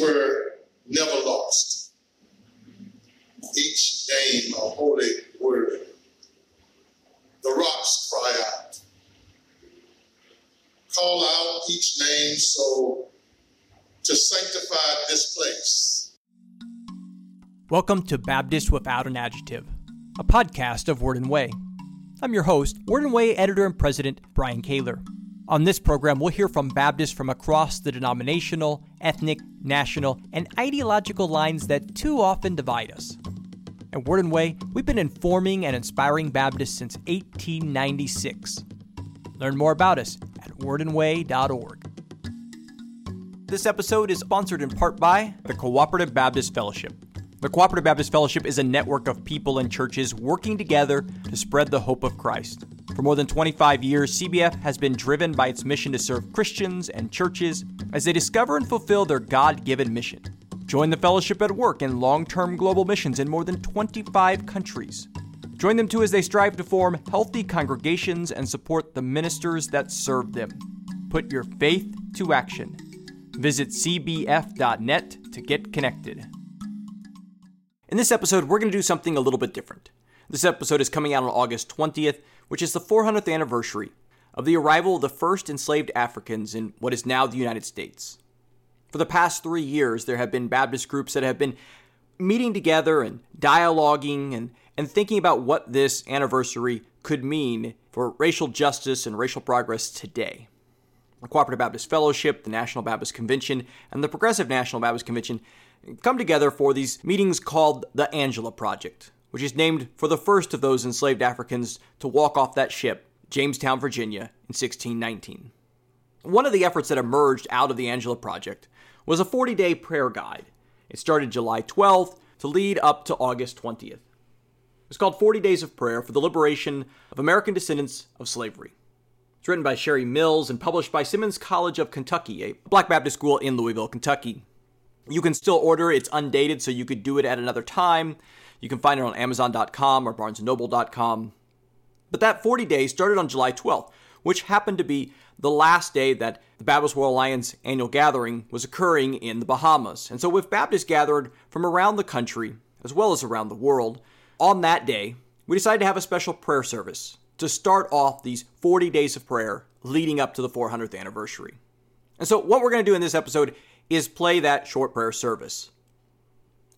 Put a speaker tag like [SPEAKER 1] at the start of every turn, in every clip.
[SPEAKER 1] were never lost. Each name a holy word. The rocks cry out. Call out each name so to sanctify this place.
[SPEAKER 2] Welcome to Baptist Without an Adjective, a podcast of Word and Way. I'm your host, Word and Way editor and president Brian Kaylor. On this program, we'll hear from Baptists from across the denominational, ethnic, national, and ideological lines that too often divide us. At Word and Way, we've been informing and inspiring Baptists since 1896. Learn more about us at wordandway.org. This episode is sponsored in part by the Cooperative Baptist Fellowship. The Cooperative Baptist Fellowship is a network of people and churches working together to spread the hope of Christ. For more than 25 years, CBF has been driven by its mission to serve Christians and churches as they discover and fulfill their God given mission. Join the fellowship at work in long term global missions in more than 25 countries. Join them too as they strive to form healthy congregations and support the ministers that serve them. Put your faith to action. Visit cbf.net to get connected. In this episode, we're going to do something a little bit different. This episode is coming out on August 20th, which is the 400th anniversary of the arrival of the first enslaved Africans in what is now the United States. For the past three years, there have been Baptist groups that have been meeting together and dialoguing and, and thinking about what this anniversary could mean for racial justice and racial progress today. The Cooperative Baptist Fellowship, the National Baptist Convention, and the Progressive National Baptist Convention come together for these meetings called the Angela Project, which is named for the first of those enslaved Africans to walk off that ship, Jamestown, Virginia, in 1619. One of the efforts that emerged out of the Angela Project was a 40 day prayer guide. It started July 12th to lead up to August 20th. It's called 40 Days of Prayer for the Liberation of American Descendants of Slavery. It's written by Sherry Mills and published by Simmons College of Kentucky, a black Baptist school in Louisville, Kentucky. You can still order. it. It's undated, so you could do it at another time. You can find it on Amazon.com or BarnesandNoble.com. But that 40 days started on July 12th, which happened to be the last day that the Baptist World Alliance annual gathering was occurring in the Bahamas. And so, with Baptists gathered from around the country, as well as around the world, on that day, we decided to have a special prayer service to start off these 40 days of prayer leading up to the 400th anniversary. And so, what we're going to do in this episode is play that short prayer service.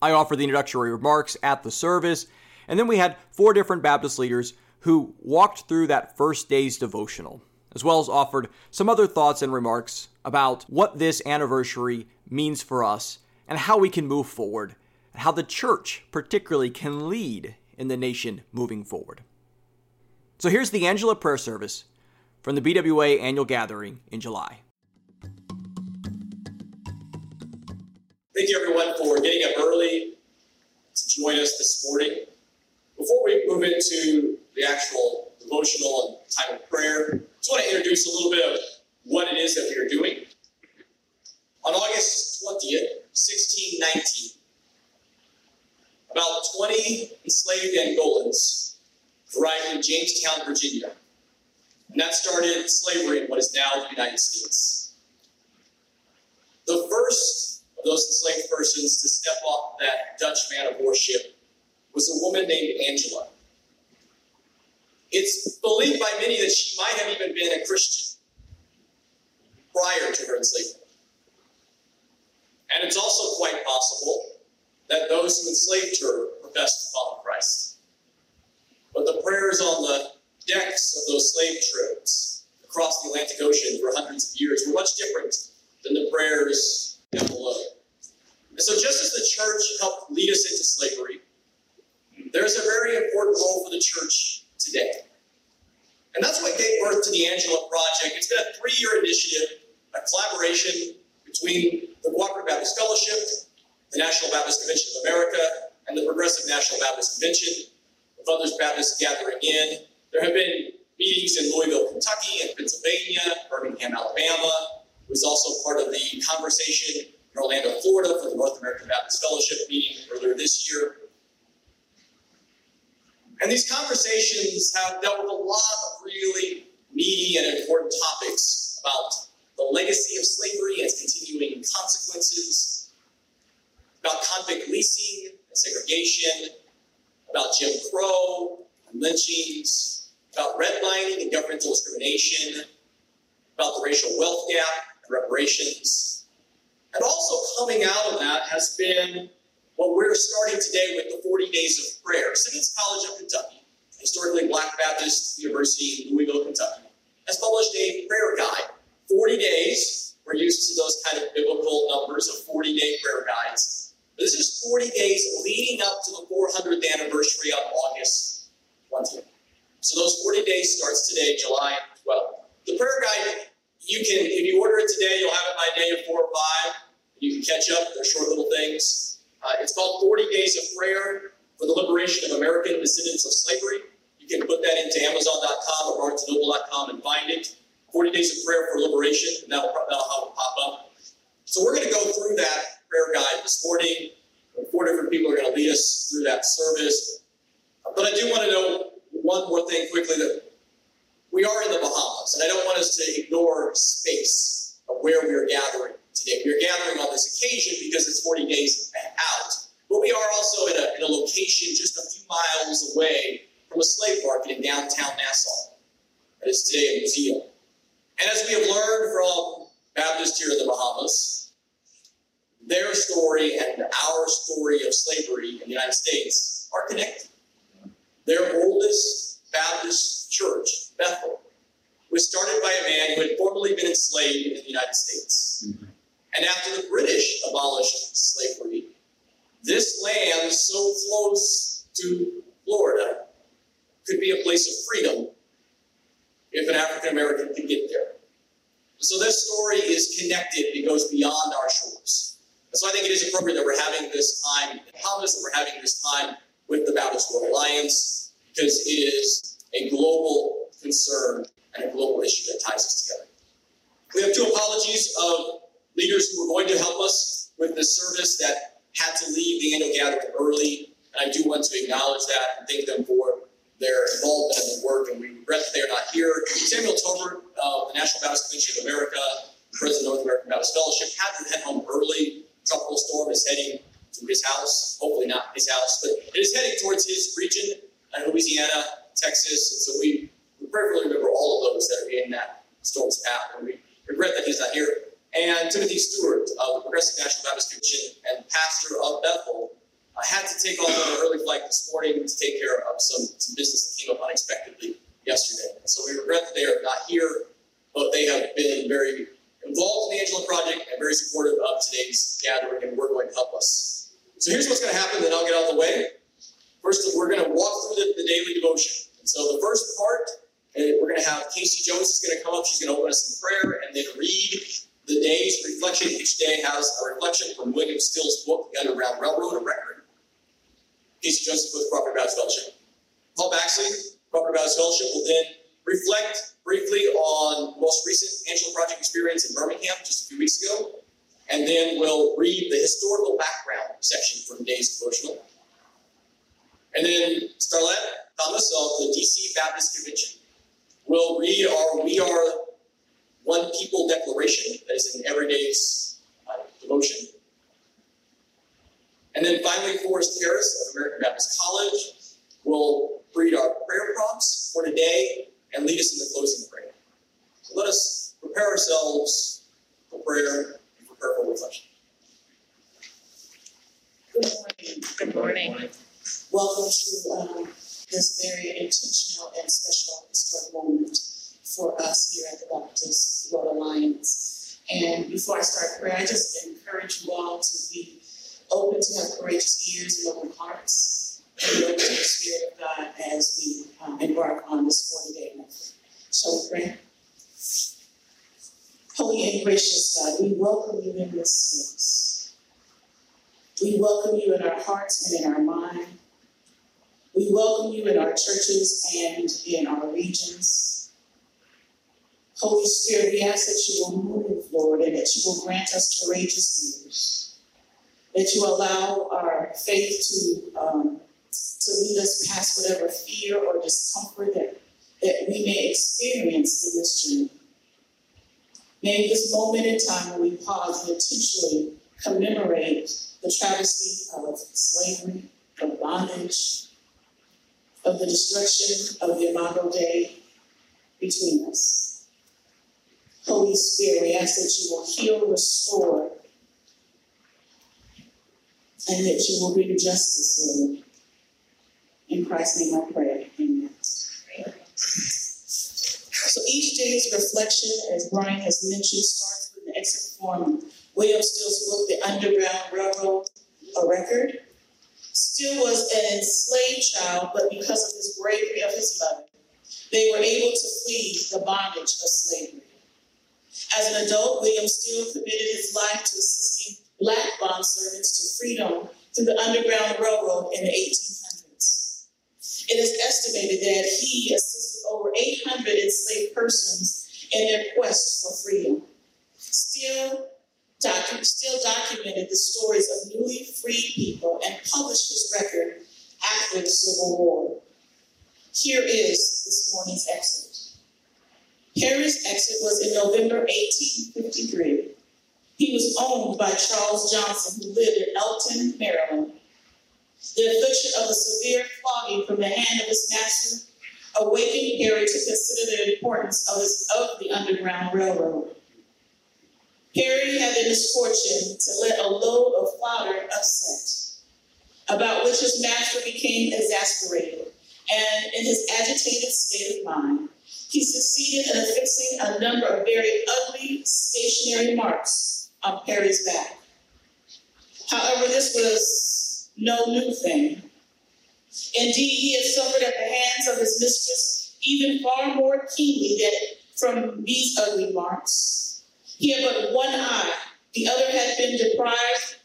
[SPEAKER 2] I offered the introductory remarks at the service, and then we had four different Baptist leaders who walked through that first day's devotional, as well as offered some other thoughts and remarks about what this anniversary means for us and how we can move forward, and how the church particularly can lead in the nation moving forward. So here's the Angela prayer service from the BWA annual gathering in July.
[SPEAKER 3] Thank you, everyone, for getting up early to join us this morning. Before we move into the actual devotional and time of prayer, I just want to introduce a little bit of what it is that we are doing. On August 20th, 1619, about 20 enslaved Angolans arrived in Jamestown, Virginia. And that started slavery in what is now the United States. The first those enslaved persons to step off that Dutch man of war ship was a woman named Angela. It's believed by many that she might have even been a Christian prior to her enslavement. And it's also quite possible that those who enslaved her professed to follow Christ. But the prayers on the decks of those slave trips across the Atlantic Ocean for hundreds of years were much different than the prayers down below. And so, just as the church helped lead us into slavery, there's a very important role for the church today. And that's what gave birth to the Angela Project. It's been a three year initiative, a collaboration between the Cooperative Baptist Fellowship, the National Baptist Convention of America, and the Progressive National Baptist Convention, with others Baptists gathering in. There have been meetings in Louisville, Kentucky, and Pennsylvania, Birmingham, Alabama, It was also part of the conversation in Orlando, Florida for the North American Baptist Fellowship meeting earlier this year. And these conversations have dealt with a lot of really meaty and important topics about the legacy of slavery and its continuing consequences, about convict leasing and
[SPEAKER 2] segregation, about Jim Crow, and lynchings, about redlining and governmental discrimination, about the racial wealth gap and reparations. And also coming out of that has been what we're starting today with the 40 Days of Prayer. Simmons College of Kentucky, historically Black Baptist University in Louisville, Kentucky, has published a prayer guide. 40 days, we're used to those kind of biblical numbers of 40 day prayer guides. But this is 40 days leading up to the 400th anniversary on August 20th. So those 40 days starts today, July 12th. The prayer guide, you can, if you order it today, you'll have it by day four or five. You can catch up. They're short little things. Uh, it's called 40 Days of Prayer for the Liberation of American Descendants of Slavery. You can put that into Amazon.com or BarnesandNoble.com and find it. 40 Days of Prayer for Liberation, and that'll, that'll pop up. So we're going to go through that prayer guide this morning. Four different people are going to lead us through that service. But I do want to know one more thing quickly that we are in the Bahamas, and I don't want us to ignore space of where we are gathering today. We are gathering on this occasion because it's 40 days out, but we are also in a, in a location just a few miles away from a slave market in downtown Nassau. That is today a museum. And as we have learned from Baptists here in the Bahamas, their story and our story of slavery in the United States are connected. Their oldest Baptist church, Bethel, was started by a man who had formerly been enslaved in the United States. Mm-hmm. And after the British abolished slavery, this land so close to Florida could be a place of freedom if an African American could get there. So this story is connected, it goes beyond our shores. And so I think it is appropriate that we're having this time in Bahamas, that we're having this time with the Baptist World Alliance, because it is a global concern and a global issue that ties us together. We have two apologies of leaders who were going to help us with this service that had to leave the annual gathering early. And I do want to acknowledge that and thank them for their involvement in the work, and we regret that they are not here. Samuel Tolbert of uh, the National Baptist Convention of America, President of North American Baptist Fellowship, had to head home early. Tropical storm is heading to his house, hopefully not his house, but it is heading towards his region in Louisiana, Texas. And so we, we prayerfully remember all of those that are in that storm's path. And we regret that he's not here. And Timothy Stewart of the Progressive National Baptist Convention and pastor of Bethel I had to take off on an early flight this morning to take care of some, some business that came up unexpectedly yesterday. And so we regret that they are not here, but they have been very involved in the Angela Project and very supportive of today's gathering, and we're going to help us. So here's what's going to happen, then I'll get out of the way. First, we're going to walk through the, the daily devotion. And so the first part, we're going to have Casey Jones is going to come up. She's going to open us in prayer and then read the day's reflection. Each day has a reflection from William Still's book, The Underground Railroad, a record. Casey Jones with Cooperative Baptist Fellowship. Paul Baxley, Cooperative Baptist Fellowship, will then reflect briefly on most recent Angela Project experience in Birmingham just a few weeks ago, and then we'll read the historical background section from today's devotional. And then Starlette Thomas of the DC Baptist Convention will read our We Are One People Declaration that is in everyday's uh, devotion. And then finally, Forrest Harris of American Baptist College will read our prayer prompts for today and lead us in the closing prayer. So let us prepare ourselves for prayer and prepare for reflection.
[SPEAKER 4] Good morning. Good morning. Welcome to um, this very intentional and special historic moment for us here at the Baptist World Alliance. And before I start prayer, I just encourage you all to be open to have courageous ears and open hearts, and open to the Spirit of God as we um, embark on this 40 day method. Shall we pray? Holy and gracious God, we welcome you in this space. We welcome you in our hearts and in our mind. We welcome you in our churches and in our regions. Holy Spirit, we ask that you will move, Lord, and that you will grant us courageous ears. That you allow our faith to, um, to lead us past whatever fear or discomfort that, that we may experience in this journey. May this moment in time when we pause and intentionally commemorate the travesty of slavery of bondage, of the destruction of the Imago Dei between us. Holy Spirit, we ask that you will heal, restore, and that you will bring justice, Lord. In Christ's name I pray. Amen. So each day's reflection, as Brian has mentioned, starts with an excerpt from William Still's book, The Underground Railroad, a record. Still was an enslaved child, but because of his bravery of his mother, they were able to flee the bondage of slavery. As an adult, William Still committed his life to assisting black bond servants to freedom through the Underground Railroad in the 1800s. It is estimated that he assisted over 800 enslaved persons in their quest for freedom. Still, docu- still documented the stories of newly freed people and published his record after the Civil War. Here is this morning's excerpt. Harry's exit was in November 1853. He was owned by Charles Johnson, who lived in Elkton, Maryland. The affliction of a severe flogging from the hand of his master awakened Harry to consider the importance of, his, of the Underground Railroad. Harry had the misfortune to let a load of fodder upset, about which his master became exasperated, and in his agitated state of mind, he succeeded in affixing a number of very ugly stationary marks on Perry's back. However, this was no new thing. Indeed, he had suffered at the hands of his mistress even far more keenly than from these ugly marks. He had but one eye, the other had been deprived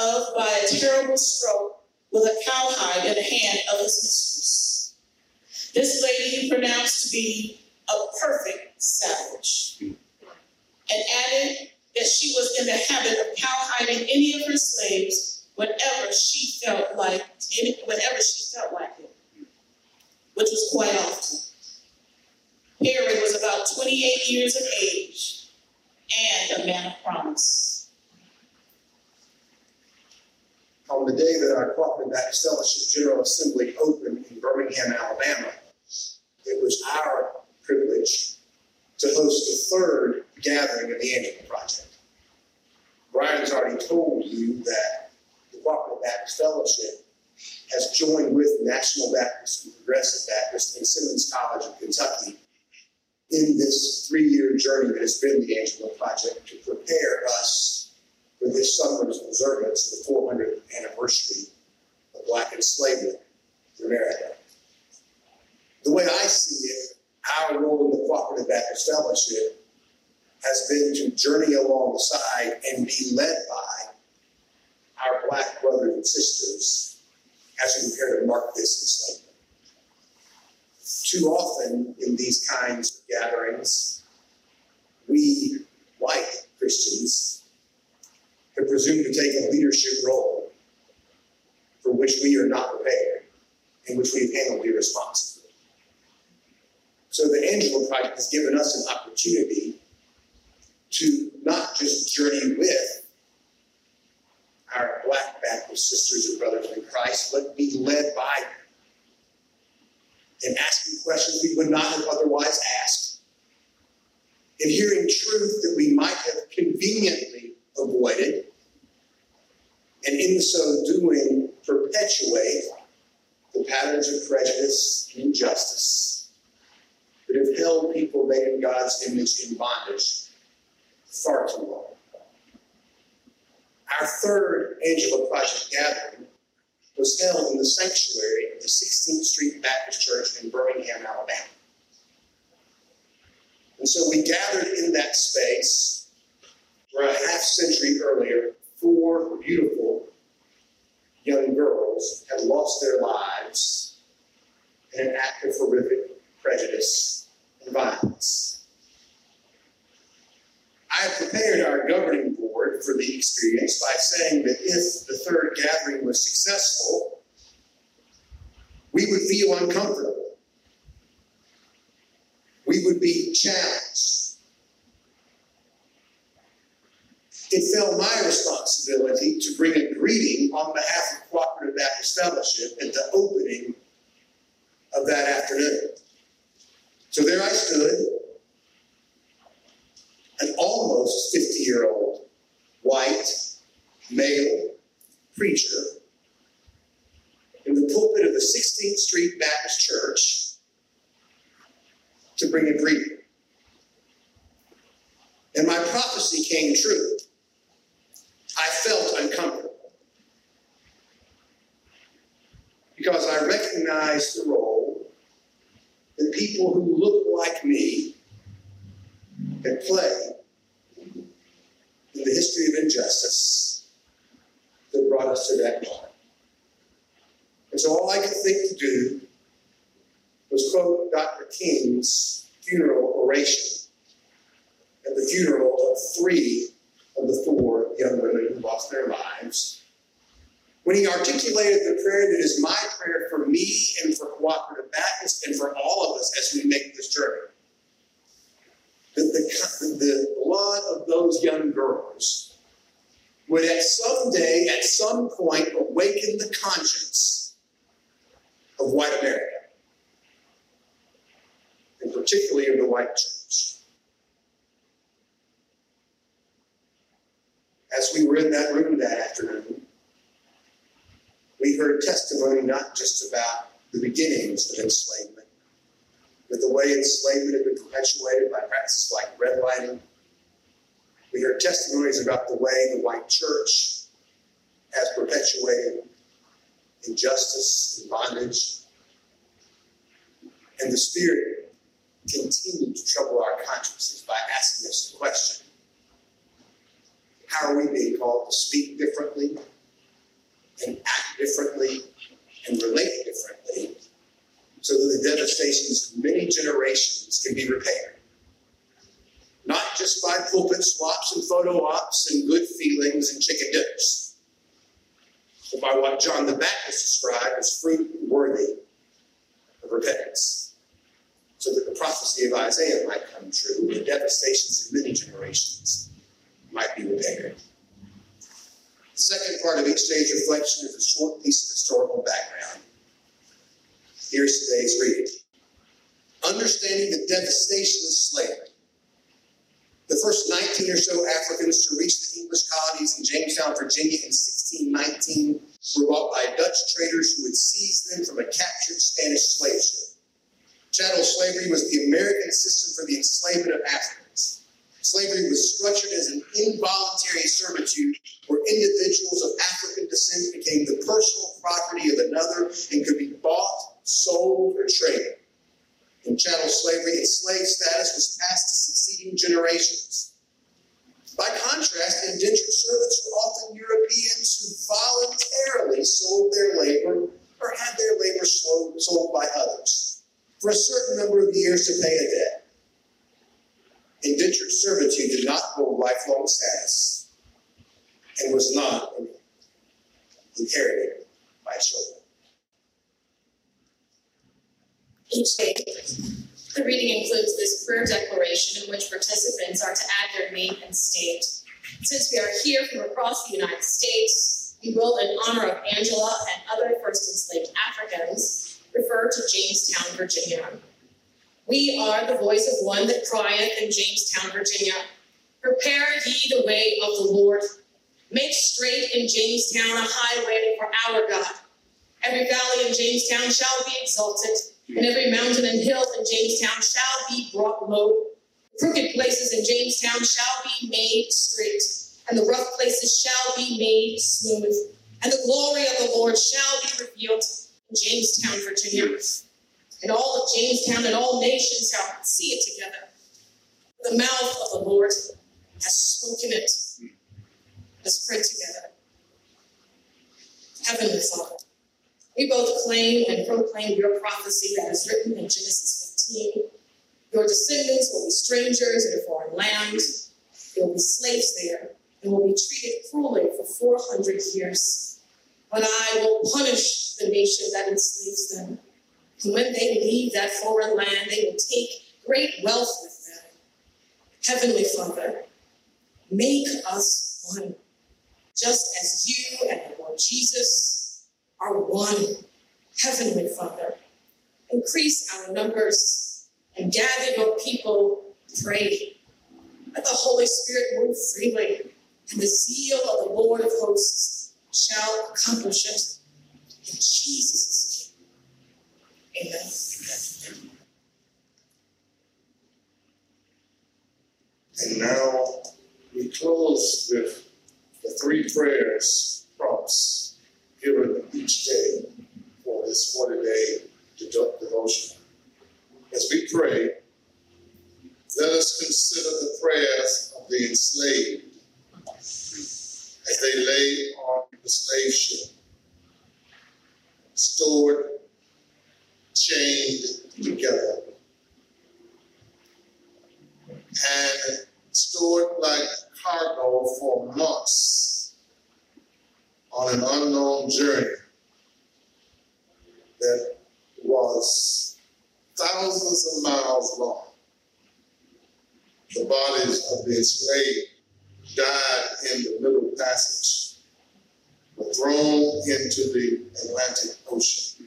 [SPEAKER 4] of by a terrible stroke with a cowhide in the hand of his mistress. This lady he pronounced to be a perfect savage, and added that she was in the habit of cowhiding any of her slaves whenever she felt like any, whenever she felt like it, which was quite often. Harry was about 28 years of age and a man of promise.
[SPEAKER 5] On the day that our Cooperative Baptist Fellowship General Assembly opened in Birmingham, Alabama, it was our privilege to host the third gathering of the Angela Project. Brian has already told you that the Cooperative Baptist Fellowship has joined with National Baptist and Progressive Baptist and Simmons College of Kentucky in this three-year journey that has been the Angela Project to prepare us for this summer's observance of the 400th anniversary of Black enslavement in America. The way I see it, our role in the Cooperative Baptist Fellowship has been to journey alongside and be led by our black brothers and sisters as we prepare to mark this enslavement. Too often in these kinds of gatherings, we, white Christians, have presumed to take a leadership role for which we are not prepared, in which we have handled irresponsibly. So the Angela Project has given us an opportunity to not just journey with our Black Baptist sisters and brothers in Christ, but be led by them and asking questions we would not have otherwise asked, and hearing truth that we might have conveniently avoided, and in so doing, perpetuate the patterns of prejudice and injustice that have held people made in God's image in bondage far too long. Our third Angela Project gathering was held in the sanctuary of the 16th Street Baptist Church in Birmingham, Alabama. And so we gathered in that space where a half century earlier, four beautiful young girls had lost their lives in an act of horrific prejudice and violence. I have prepared our governing board for the experience by saying that if the third gathering was successful, we would feel uncomfortable. We would be challenged. It fell my responsibility to bring a greeting on behalf of Cooperative Baptist Fellowship at the opening of that afternoon. So there I stood, an almost 50 year old white male preacher in the pulpit of the 16th Street Baptist Church to bring a greeting. And my prophecy came true. I felt uncomfortable because I recognized the role that people who look like me can play in the history of injustice that brought us to that point. And so all I could think to do was quote Dr. King's funeral oration at the funeral of three of the four young women who lost their lives. When he articulated the prayer that is my prayer for me and for Cooperative Baptist and for all of us as we make this journey, that the, the blood of those young girls would at some day, at some point, awaken the conscience of white America, and particularly of the white church. as we were in that room that afternoon, we heard testimony not just about the beginnings of enslavement, but the way enslavement had been perpetuated by practices like redlining. We heard testimonies about the way the white church has perpetuated injustice and bondage. And the Spirit continued to trouble our consciences by asking us the question how are we being called to speak differently and act differently and relate differently so that the devastations of many generations can be repaired? Not just by pulpit swaps and photo ops and good feelings and chicken dinners, but by what John the Baptist described as fruit worthy of repentance so that the prophecy of Isaiah might come true, and the devastations of many generations might be repaired. The second part of each day's reflection is a short piece of historical background. Here's today's reading Understanding the devastation of slavery. The first 19 or so Africans to reach the English colonies in Jamestown, Virginia in 1619 were bought by Dutch traders who had seized them from a captured Spanish slave ship. Chattel slavery was the American system for the enslavement of Africans. Slavery was structured as an involuntary servitude where individuals of African descent became the personal property of another and could be bought, sold, or traded. In chattel slavery, enslaved status was passed to succeeding generations. By contrast, indentured servants were often Europeans who voluntarily sold their labor or had their labor sold by others for a certain number of years to pay a debt. Indentured servitude did not hold lifelong status and was not inherited by children.
[SPEAKER 6] Each day, the reading includes this prayer declaration in which participants are to add their name and state. Since we are here from across the United States, we will, in honor of Angela and other first enslaved Africans, refer to Jamestown, Virginia. We are the voice of one that crieth in Jamestown, Virginia. Prepare ye the way of the Lord. Make straight in Jamestown a highway for our God. Every valley in Jamestown shall be exalted, and every mountain and hill in Jamestown shall be brought low. Crooked places in Jamestown shall be made straight, and the rough places shall be made smooth. And the glory of the Lord shall be revealed in Jamestown, Virginia and all of Jamestown and all nations shall see it together. The mouth of the Lord has spoken it. Let's pray together. Heavenly Father, we both claim and proclaim your prophecy that is written in Genesis 15. Your descendants will be strangers in a foreign land. They will be slaves there and will be treated cruelly for 400 years. But I will punish the nation that enslaves them and when they leave that foreign land, they will take great wealth with them. Heavenly Father, make us one, just as you and the Lord Jesus are one. Heavenly Father, increase our numbers and gather your people, pray. Let the Holy Spirit move freely, and the zeal of the Lord of hosts shall accomplish it. In Jesus' name, amen.
[SPEAKER 1] And now we close with the three prayers prompts given each day for this 40 day devotion. As we pray, let us consider the prayers of the enslaved as they lay on the slave ship, stored, chained together, and stored like cargo for months on an unknown journey that was thousands of miles long. The bodies of the enslaved died in the Middle Passage, were thrown into the Atlantic Ocean.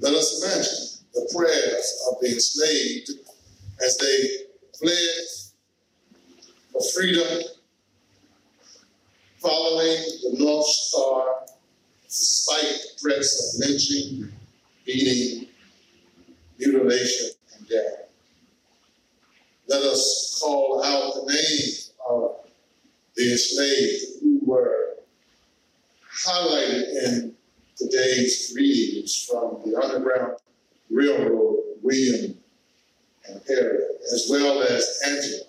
[SPEAKER 1] Let us imagine the prayers of the enslaved as they fled for freedom, following the North Star despite threats of lynching, beating, mutilation, and death. Let us call out the names of the enslaved who were highlighted in today's readings from the Underground Railroad, William and Harriet, as well as Angela.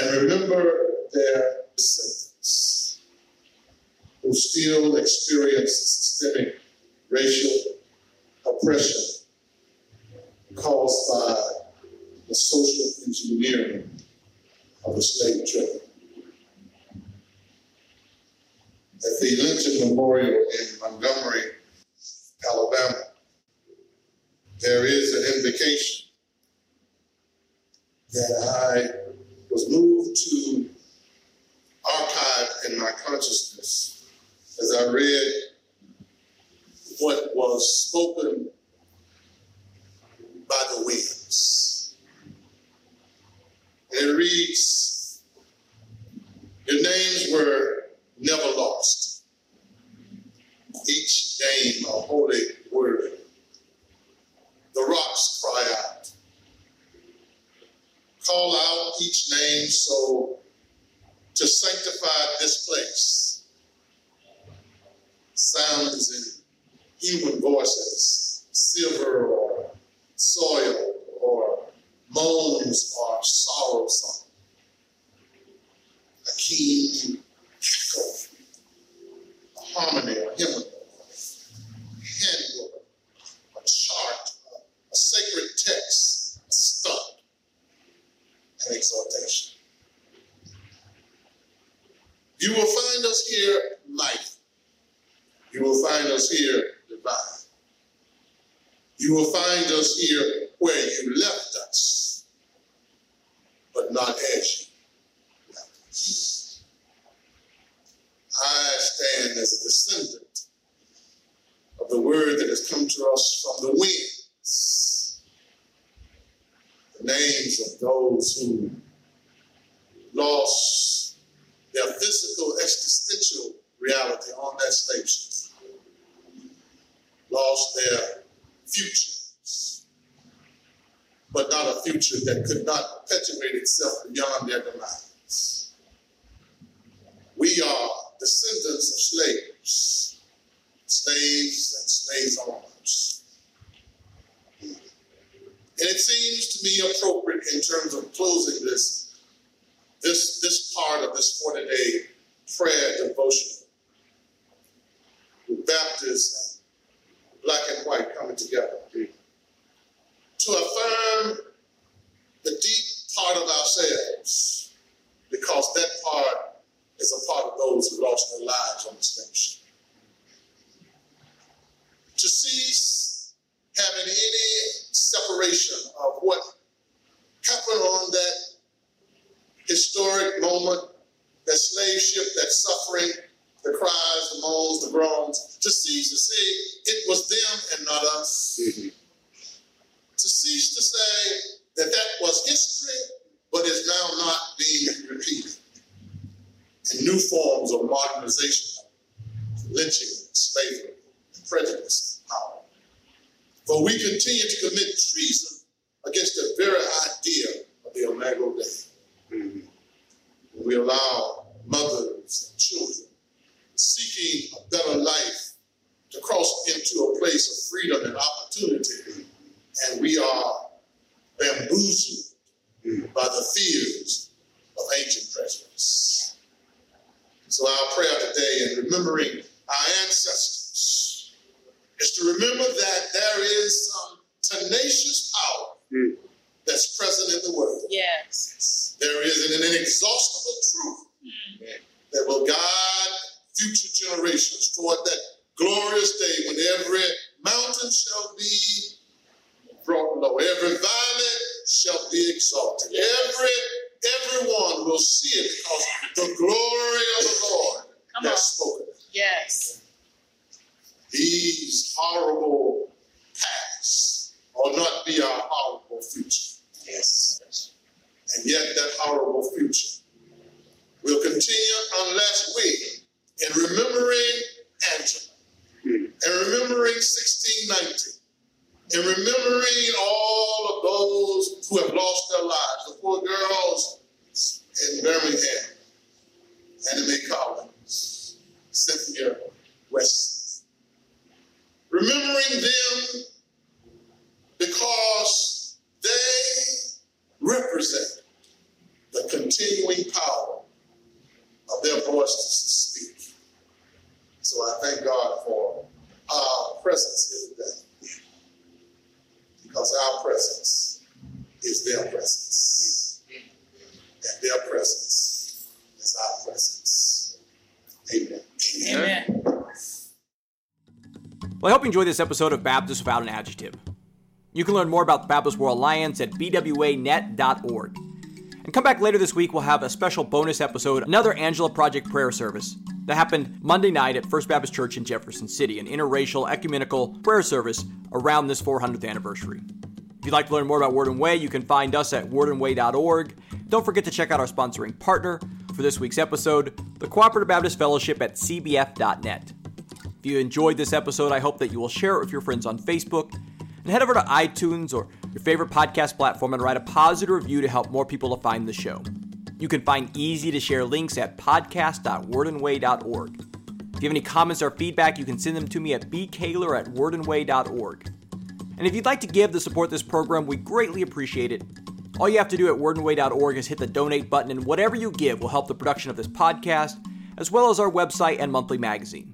[SPEAKER 1] And remember their descendants who still experience systemic racial oppression caused by the social engineering of the slave trade. At the Lynching Memorial in Montgomery, Alabama, there is an invocation that I was moved to consciousness as I read what was spoken by the winds. And it reads, Your names were never lost. Each name a holy word. The rocks cry out. Call out each name so to sanctify this place. Sounds in human voices, silver or soil or moans or song. A keen echo, a harmony, a hymn, handbook, a chart, a, a sacred text, a stump, an exhortation. You will find us here mighty. You will find us here divine. You will find us here where you left us, but not as you left us. I stand as a descendant of the word that has come to us from the winds. The names of those who lost their physical existential reality lost their futures, but not a future that could not perpetuate itself beyond their demise. We are descendants of slaves, slaves and slaves owners. And it seems to me appropriate in terms of closing this, this, this part of this 40 day prayer devotion Baptists black and white coming together to affirm the deep part of ourselves because that part is a part of those who lost their lives on this nation. To cease having any separation of what happened on that historic moment, that slave ship, that suffering, the cries, the moans, the groans, to cease to say it was them and not us. Mm-hmm. To cease to say that that was history, but is now not being repeated. And new forms of modernization, lynching, slavery, prejudice, and power. For we continue to commit treason against the very idea of the Imago Dei. Mm-hmm. We allow mothers and children seeking a better life to cross into a place of freedom and opportunity, and we are bamboozled by the fears of ancient prejudice. So our prayer today in remembering our ancestors is to remember that there is some tenacious power mm. that's present in the world.
[SPEAKER 7] Yes.
[SPEAKER 1] There is an, inexhaustible truth mm. that will guide future generations toward that glorious day when every mountain shall be brought low, every valley shall be exalted, every everyone will see it because the glory of the Lord Come has spoken.
[SPEAKER 7] Yes.
[SPEAKER 1] These horrible paths will not be our horrible future.
[SPEAKER 7] Yes.
[SPEAKER 1] And yet that horrible future will continue unless we, in remembering Angela, Mm-hmm. and remembering 1619, and remembering all of those who have lost their lives, the poor girls in Birmingham, Addie Mae Collins, Cynthia West. Remembering them because they represent the continuing power of their voices to speak. So I thank God for our presence here today because our presence is their presence. And their presence is our presence. Amen.
[SPEAKER 7] Amen.
[SPEAKER 2] Well, I hope you enjoyed this episode of Baptist Without an Adjective. You can learn more about the Baptist World Alliance at bwanet.org. And come back later this week, we'll have a special bonus episode, another Angela Project prayer service that happened Monday night at First Baptist Church in Jefferson City, an interracial ecumenical prayer service around this 400th anniversary. If you'd like to learn more about Word and Way, you can find us at wordandway.org. Don't forget to check out our sponsoring partner for this week's episode, the Cooperative Baptist Fellowship at cbf.net. If you enjoyed this episode, I hope that you will share it with your friends on Facebook and head over to iTunes or your favorite podcast platform and write a positive review to help more people to find the show. You can find easy to share links at podcast.wordandway.org. If you have any comments or feedback, you can send them to me at bkaylor at wordandway.org. And if you'd like to give to support this program, we greatly appreciate it. All you have to do at wordandway.org is hit the donate button, and whatever you give will help the production of this podcast, as well as our website and monthly magazine.